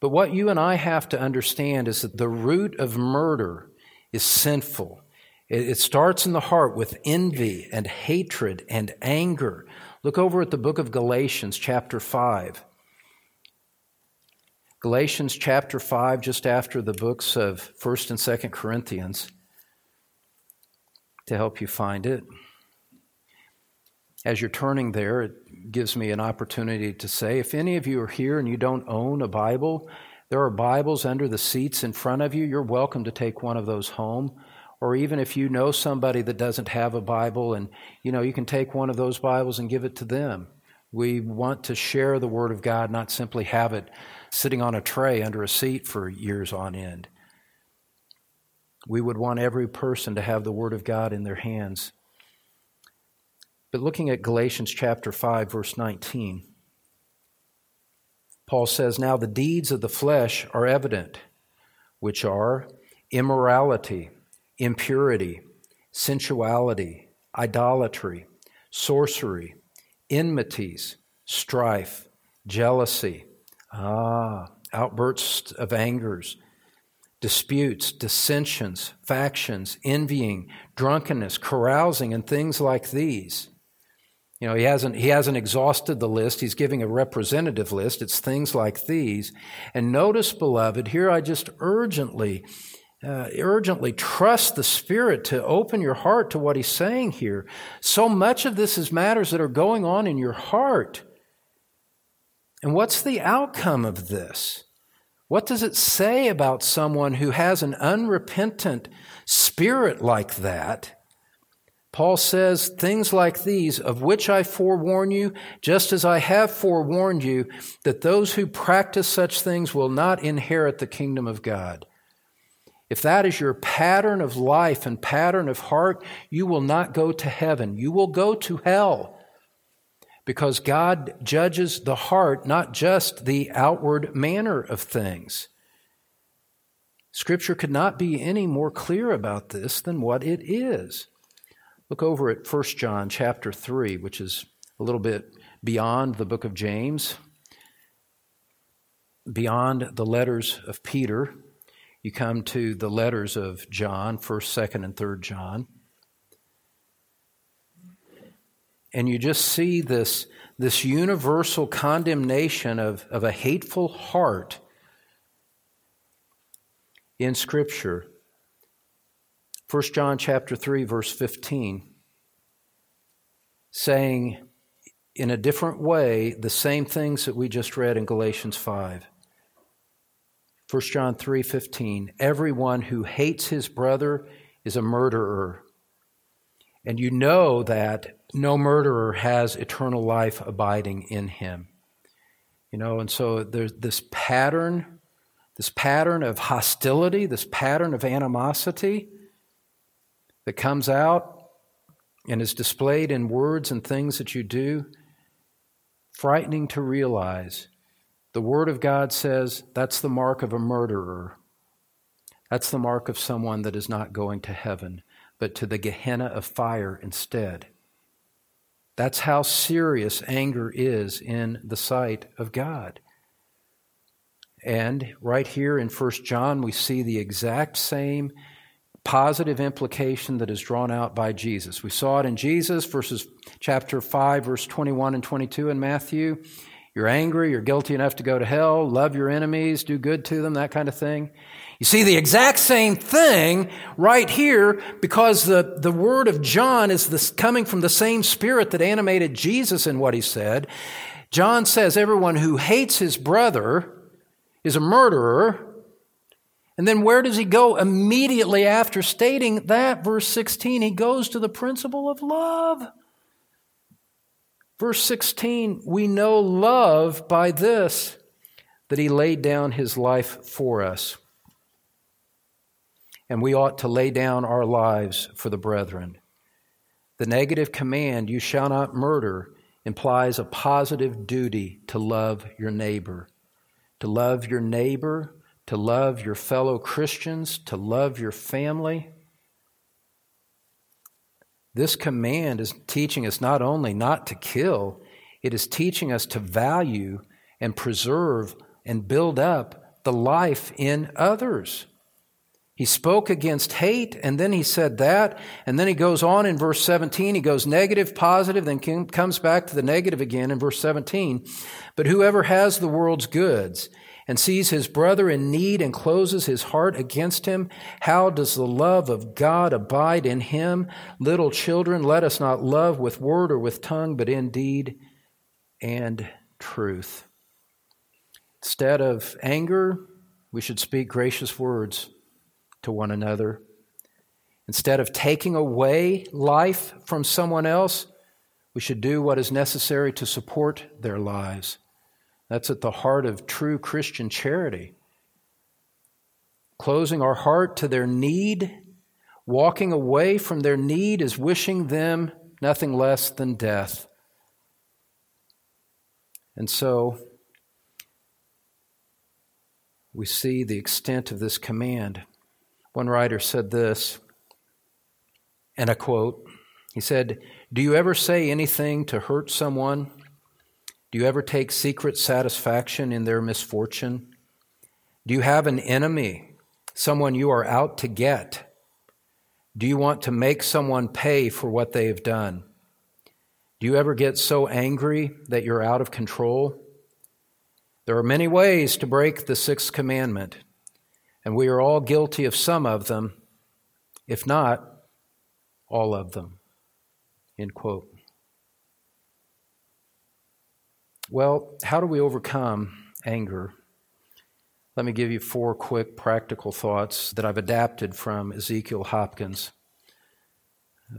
But what you and I have to understand is that the root of murder is sinful. It starts in the heart with envy and hatred and anger. Look over at the book of Galatians, chapter 5. Galatians chapter 5, just after the books of 1st and 2nd Corinthians, to help you find it. As you're turning there, it gives me an opportunity to say if any of you are here and you don't own a Bible, there are Bibles under the seats in front of you. You're welcome to take one of those home. Or even if you know somebody that doesn't have a Bible and you know, you can take one of those Bibles and give it to them. We want to share the Word of God, not simply have it sitting on a tray under a seat for years on end. We would want every person to have the Word of God in their hands. But looking at Galatians chapter 5, verse 19, Paul says, Now the deeds of the flesh are evident, which are immorality, impurity, sensuality, idolatry, sorcery, enmities, strife, jealousy Ah, outbursts of angers, disputes, dissensions, factions, envying, drunkenness, carousing, and things like these. You know, he hasn't, he hasn't exhausted the list. He's giving a representative list. It's things like these. And notice, beloved, here I just urgently, uh, urgently trust the Spirit to open your heart to what he's saying here. So much of this is matters that are going on in your heart. And what's the outcome of this? What does it say about someone who has an unrepentant spirit like that? Paul says things like these, of which I forewarn you, just as I have forewarned you, that those who practice such things will not inherit the kingdom of God. If that is your pattern of life and pattern of heart, you will not go to heaven. You will go to hell because God judges the heart, not just the outward manner of things. Scripture could not be any more clear about this than what it is. Look over at 1 John chapter 3, which is a little bit beyond the book of James, beyond the letters of Peter. You come to the letters of John, 1st, 2nd, and 3rd John and you just see this, this universal condemnation of, of a hateful heart in Scripture. 1 John chapter 3, verse 15, saying in a different way the same things that we just read in Galatians 5. 1 John 3:15 Everyone who hates his brother is a murderer. And you know that no murderer has eternal life abiding in him. You know, and so there's this pattern, this pattern of hostility, this pattern of animosity that comes out and is displayed in words and things that you do. Frightening to realize. The Word of God says that's the mark of a murderer. That's the mark of someone that is not going to heaven, but to the Gehenna of fire instead. That's how serious anger is in the sight of God. And right here in 1 John, we see the exact same positive implication that is drawn out by Jesus. We saw it in Jesus, verses chapter 5, verse 21 and 22 in Matthew. You're angry, you're guilty enough to go to hell, love your enemies, do good to them, that kind of thing. You see the exact same thing right here because the, the word of John is this, coming from the same spirit that animated Jesus in what he said. John says everyone who hates his brother is a murderer. And then where does he go immediately after stating that? Verse 16, he goes to the principle of love. Verse 16, we know love by this, that he laid down his life for us and we ought to lay down our lives for the brethren. The negative command, you shall not murder, implies a positive duty to love your neighbor. To love your neighbor, to love your fellow Christians, to love your family. This command is teaching us not only not to kill, it is teaching us to value and preserve and build up the life in others. He spoke against hate, and then he said that, and then he goes on in verse 17. He goes negative, positive, then comes back to the negative again in verse 17. But whoever has the world's goods and sees his brother in need and closes his heart against him, how does the love of God abide in him? Little children, let us not love with word or with tongue, but in deed and truth. Instead of anger, we should speak gracious words to one another. Instead of taking away life from someone else, we should do what is necessary to support their lives. That's at the heart of true Christian charity. Closing our heart to their need, walking away from their need, is wishing them nothing less than death. And so, we see the extent of this command. One writer said this, and I quote He said, Do you ever say anything to hurt someone? Do you ever take secret satisfaction in their misfortune? Do you have an enemy, someone you are out to get? Do you want to make someone pay for what they have done? Do you ever get so angry that you're out of control? There are many ways to break the sixth commandment and we are all guilty of some of them, if not all of them. End quote. Well, how do we overcome anger? Let me give you four quick practical thoughts that I've adapted from Ezekiel Hopkins,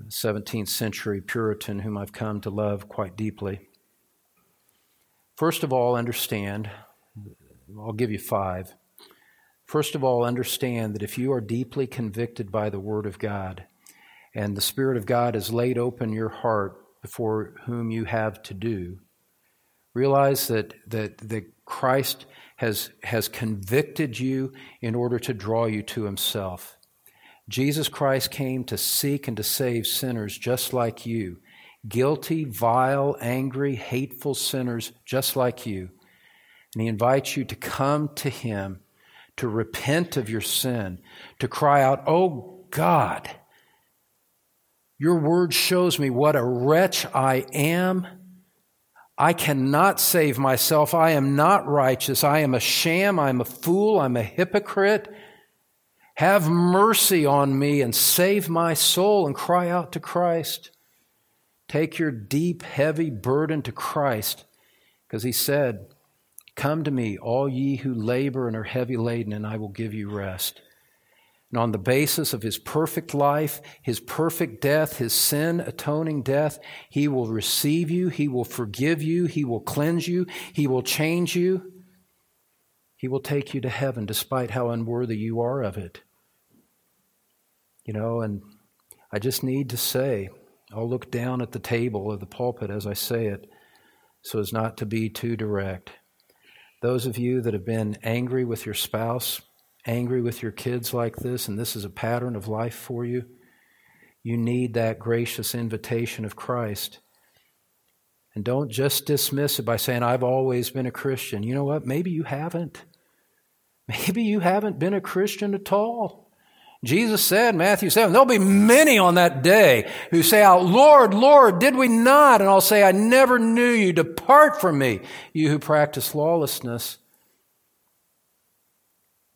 17th century Puritan whom I've come to love quite deeply. First of all, understand, I'll give you five. First of all, understand that if you are deeply convicted by the Word of God and the Spirit of God has laid open your heart before whom you have to do, realize that, that, that Christ has, has convicted you in order to draw you to Himself. Jesus Christ came to seek and to save sinners just like you, guilty, vile, angry, hateful sinners just like you. And He invites you to come to Him to repent of your sin, to cry out, Oh God, your word shows me what a wretch I am. I cannot save myself. I am not righteous. I am a sham. I'm a fool. I'm a hypocrite. Have mercy on me and save my soul and cry out to Christ. Take your deep, heavy burden to Christ because he said, Come to me, all ye who labor and are heavy laden, and I will give you rest. And on the basis of his perfect life, his perfect death, his sin atoning death, he will receive you, he will forgive you, he will cleanse you, he will change you. He will take you to heaven despite how unworthy you are of it. You know, and I just need to say, I'll look down at the table of the pulpit as I say it so as not to be too direct. Those of you that have been angry with your spouse, angry with your kids like this, and this is a pattern of life for you, you need that gracious invitation of Christ And don't just dismiss it by saying, I've always been a Christian. You know what? Maybe you haven't. Maybe you haven't been a Christian at all. Jesus said, Matthew 7, there'll be many on that day who say out, Lord, Lord, did we not? And I'll say, I never knew you. Depart from me, you who practice lawlessness.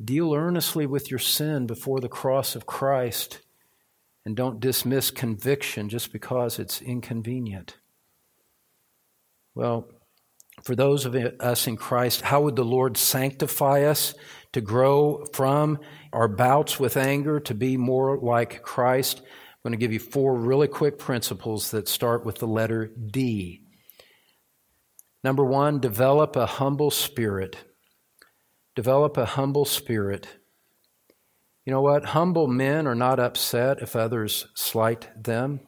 Deal earnestly with your sin before the cross of Christ and don't dismiss conviction just because it's inconvenient. Well, for those of us in Christ, how would the Lord sanctify us to grow from our bouts with anger to be more like Christ? I'm going to give you four really quick principles that start with the letter D. Number one, develop a humble spirit. Develop a humble spirit. You know what? Humble men are not upset if others slight them.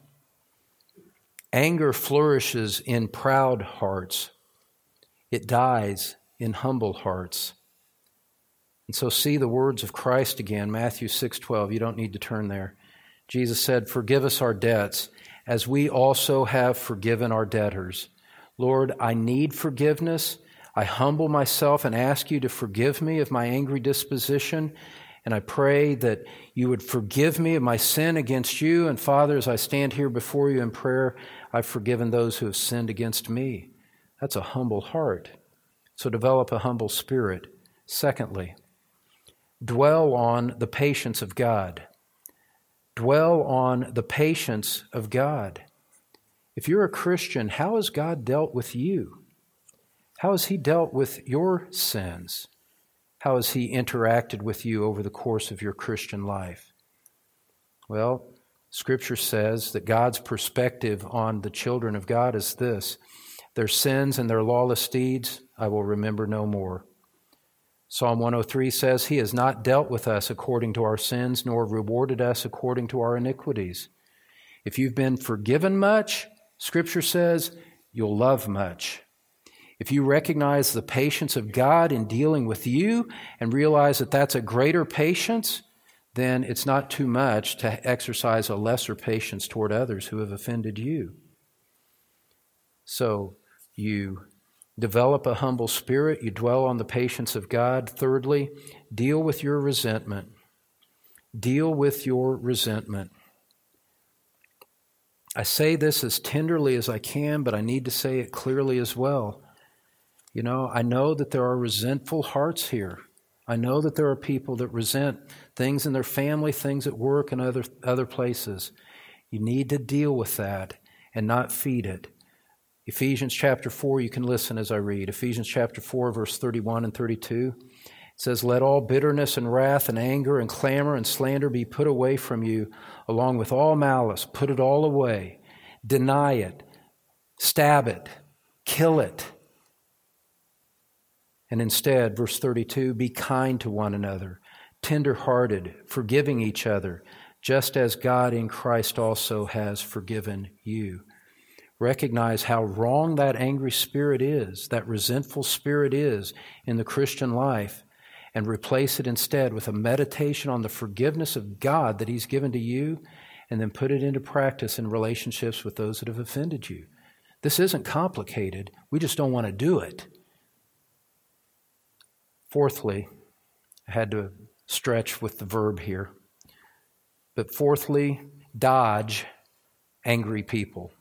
Anger flourishes in proud hearts, it dies in humble hearts. And so see the words of Christ again, Matthew 6:12. You don't need to turn there. Jesus said, "Forgive us our debts, as we also have forgiven our debtors." Lord, I need forgiveness. I humble myself and ask you to forgive me of my angry disposition. And I pray that you would forgive me of my sin against you. And Father, as I stand here before you in prayer, I've forgiven those who have sinned against me. That's a humble heart. So develop a humble spirit. Secondly, dwell on the patience of God. Dwell on the patience of God. If you're a Christian, how has God dealt with you? How has He dealt with your sins? How has He interacted with you over the course of your Christian life? Well, Scripture says that God's perspective on the children of God is this their sins and their lawless deeds I will remember no more. Psalm 103 says, He has not dealt with us according to our sins, nor rewarded us according to our iniquities. If you've been forgiven much, Scripture says, you'll love much. If you recognize the patience of God in dealing with you and realize that that's a greater patience, then it's not too much to exercise a lesser patience toward others who have offended you. So you develop a humble spirit, you dwell on the patience of God. Thirdly, deal with your resentment. Deal with your resentment. I say this as tenderly as I can, but I need to say it clearly as well. You know, I know that there are resentful hearts here. I know that there are people that resent things in their family, things at work, and other, other places. You need to deal with that and not feed it. Ephesians chapter 4, you can listen as I read. Ephesians chapter 4, verse 31 and 32. It says, Let all bitterness and wrath and anger and clamor and slander be put away from you, along with all malice. Put it all away. Deny it. Stab it. Kill it. And instead, verse 32 be kind to one another, tender-hearted, forgiving each other, just as God in Christ also has forgiven you. Recognize how wrong that angry spirit is, that resentful spirit is in the Christian life, and replace it instead with a meditation on the forgiveness of God that He's given to you, and then put it into practice in relationships with those that have offended you. This isn't complicated. We just don't want to do it. Fourthly, I had to stretch with the verb here. But fourthly, dodge angry people.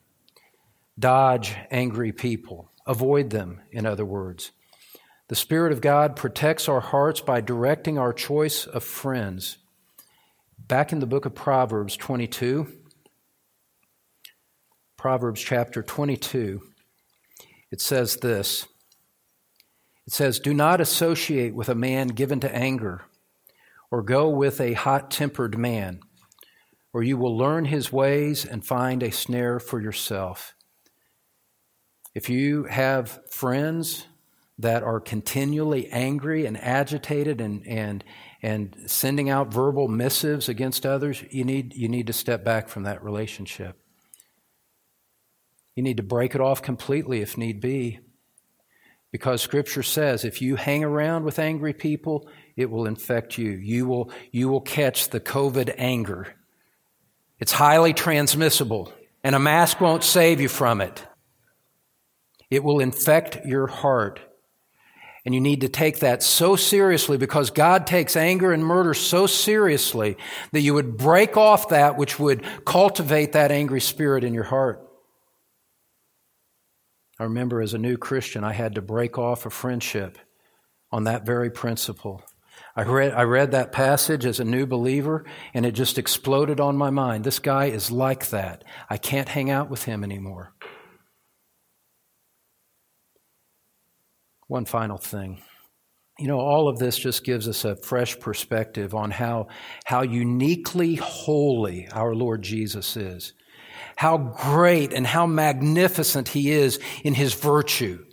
Dodge angry people. Avoid them, in other words. The Spirit of God protects our hearts by directing our choice of friends. Back in the book of Proverbs 22, Proverbs chapter 22, it says this it says, Do not associate with a man given to anger, or go with a hot tempered man, or you will learn his ways and find a snare for yourself. If you have friends that are continually angry and agitated and, and, and sending out verbal missives against others, you need, you need to step back from that relationship. You need to break it off completely if need be because Scripture says if you hang around with angry people, it will infect you. You will, you will catch the COVID anger. It's highly transmissible, and a mask won't save you from it. It will infect your heart. And you need to take that so seriously because God takes anger and murder so seriously that you would break off that which would cultivate that angry spirit in your heart. I remember as a new Christian, I had to break off a friendship on that very principle. I read, I read that passage as a new believer and it just exploded on my mind. This guy is like that. I can't hang out with him anymore. One final thing. You know, all of this just gives us a fresh perspective on how, how uniquely holy our Lord Jesus is. How great and how magnificent he is in his virtue.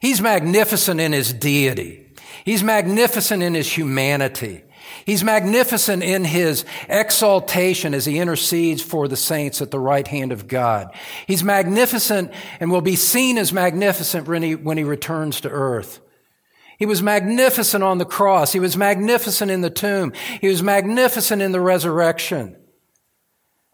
He's magnificent in his deity. He's magnificent in his humanity. He's magnificent in his exaltation as he intercedes for the saints at the right hand of God. He's magnificent and will be seen as magnificent when he, when he returns to earth. He was magnificent on the cross. He was magnificent in the tomb. He was magnificent in the resurrection.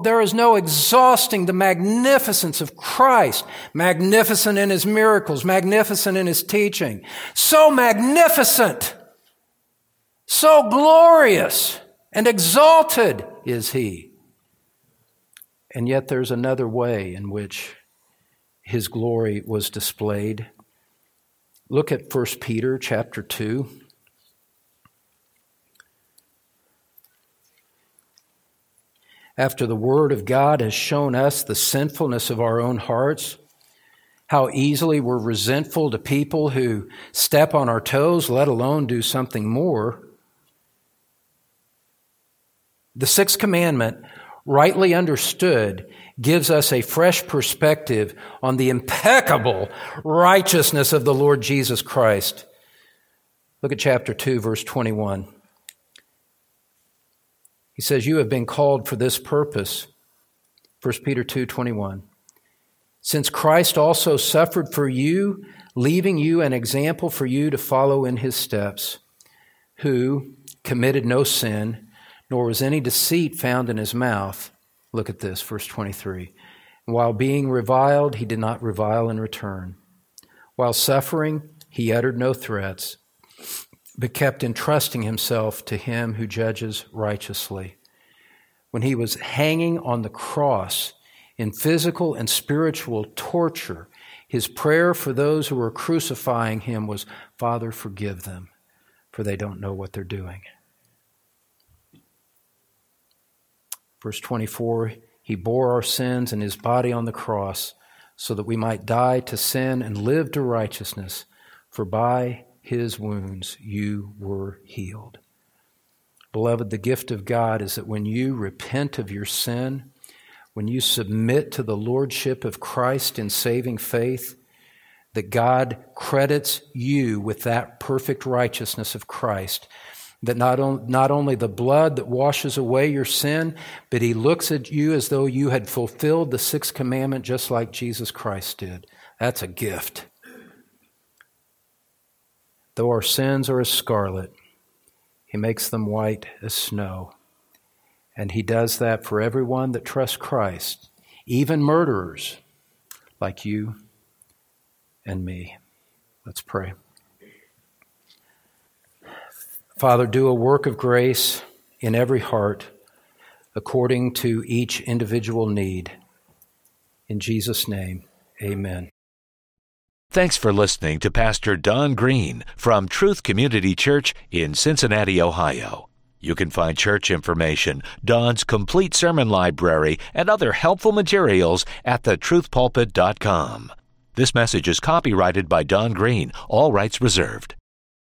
There is no exhausting the magnificence of Christ. Magnificent in his miracles, magnificent in his teaching. So magnificent, so glorious and exalted is he. And yet there's another way in which his glory was displayed. Look at 1 Peter chapter 2. After the Word of God has shown us the sinfulness of our own hearts, how easily we're resentful to people who step on our toes, let alone do something more. The sixth commandment, rightly understood, gives us a fresh perspective on the impeccable righteousness of the Lord Jesus Christ. Look at chapter 2, verse 21. He says, You have been called for this purpose. 1 Peter 2 21. Since Christ also suffered for you, leaving you an example for you to follow in his steps, who committed no sin, nor was any deceit found in his mouth. Look at this, verse 23. While being reviled, he did not revile in return. While suffering, he uttered no threats but kept entrusting himself to him who judges righteously. When he was hanging on the cross in physical and spiritual torture, his prayer for those who were crucifying him was, Father, forgive them, for they don't know what they're doing. Verse 24 He bore our sins in his body on the cross so that we might die to sin and live to righteousness, for by his wounds you were healed. Beloved, the gift of God is that when you repent of your sin, when you submit to the lordship of Christ in saving faith, that God credits you with that perfect righteousness of Christ. That not, on, not only the blood that washes away your sin, but He looks at you as though you had fulfilled the sixth commandment just like Jesus Christ did. That's a gift. Though our sins are as scarlet, he makes them white as snow. And he does that for everyone that trusts Christ, even murderers like you and me. Let's pray. Father, do a work of grace in every heart according to each individual need. In Jesus' name, amen. Thanks for listening to Pastor Don Green from Truth Community Church in Cincinnati, Ohio. You can find church information, Don's complete sermon library, and other helpful materials at thetruthpulpit.com. This message is copyrighted by Don Green, all rights reserved.